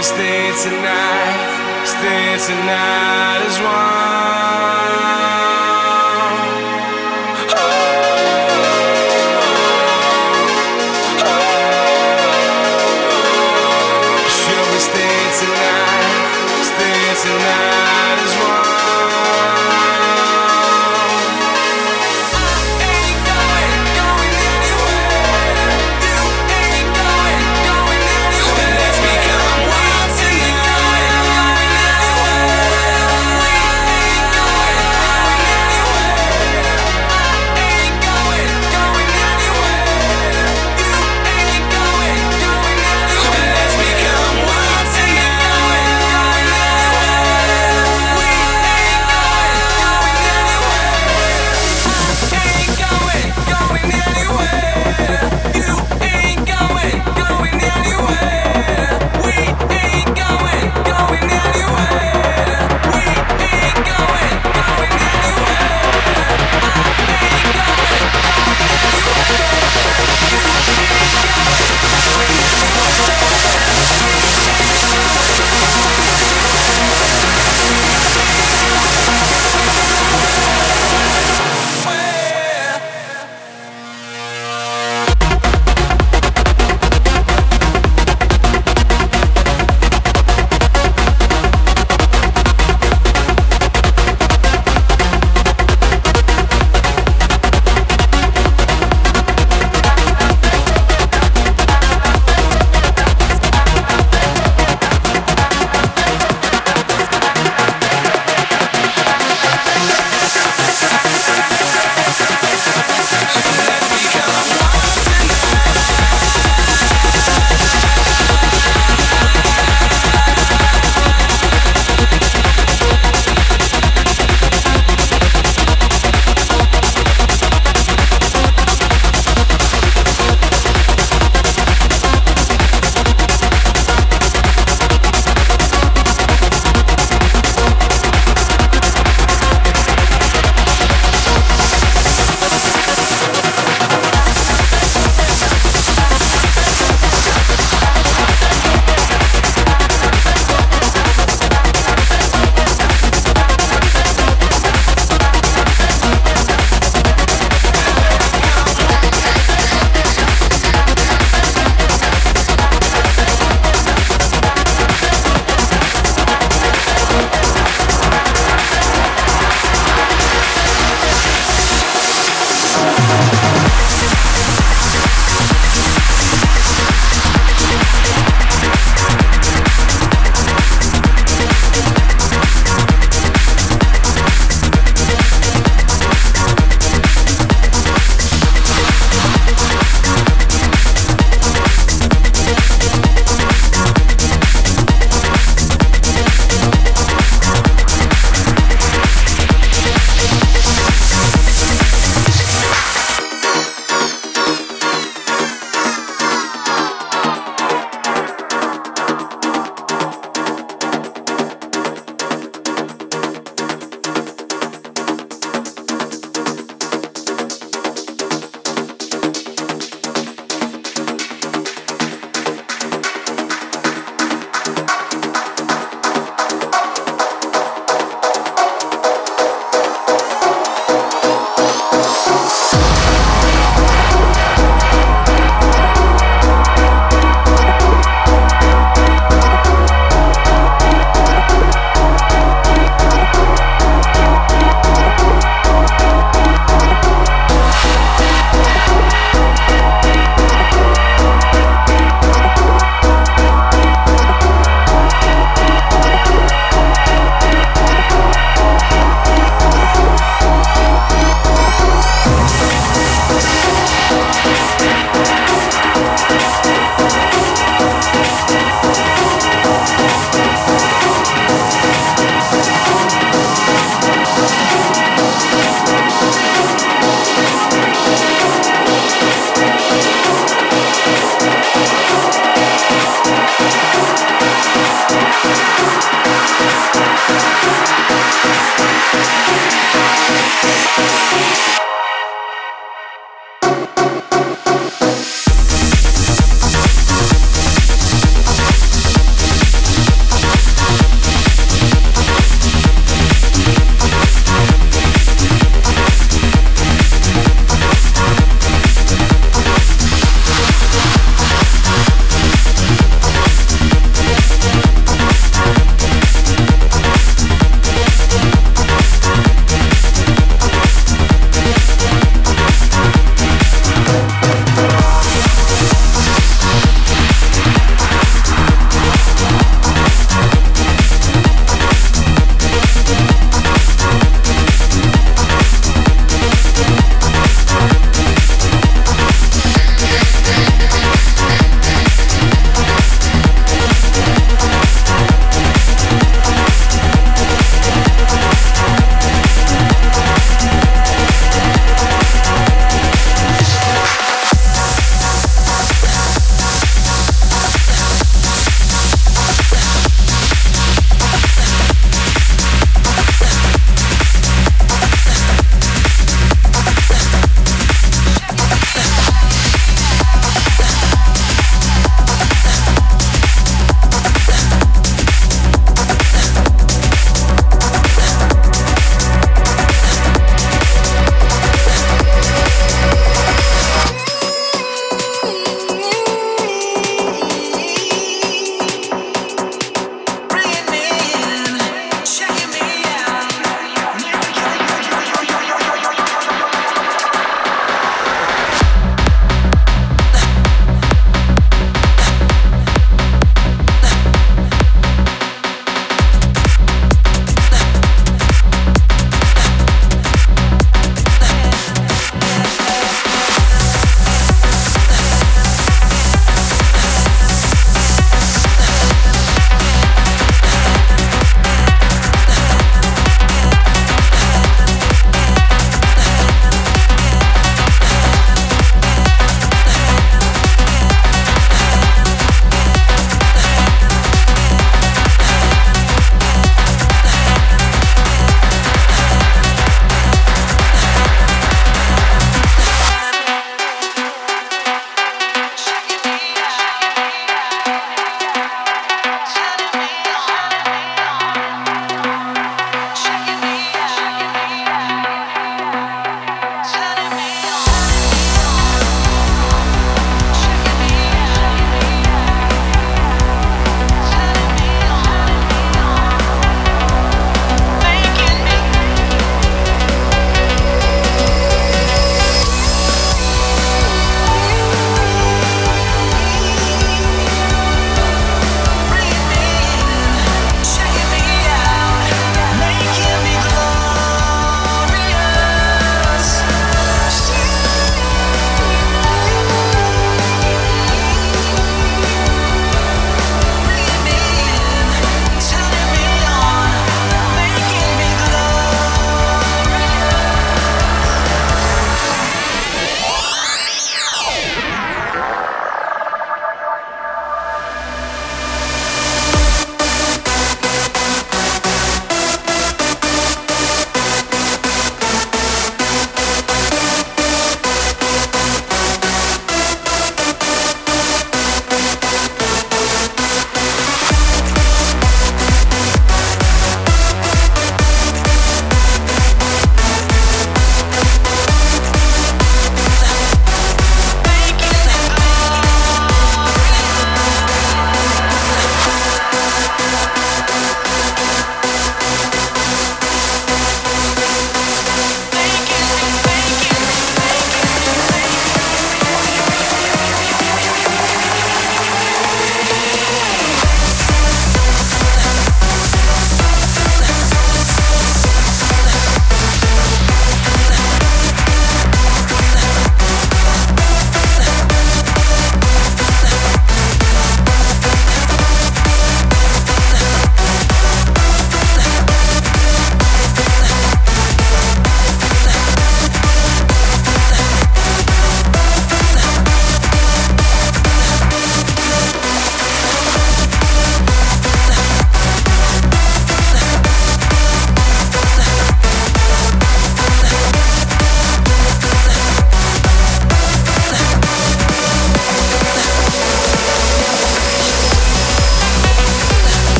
we stay tonight? Stay tonight as one.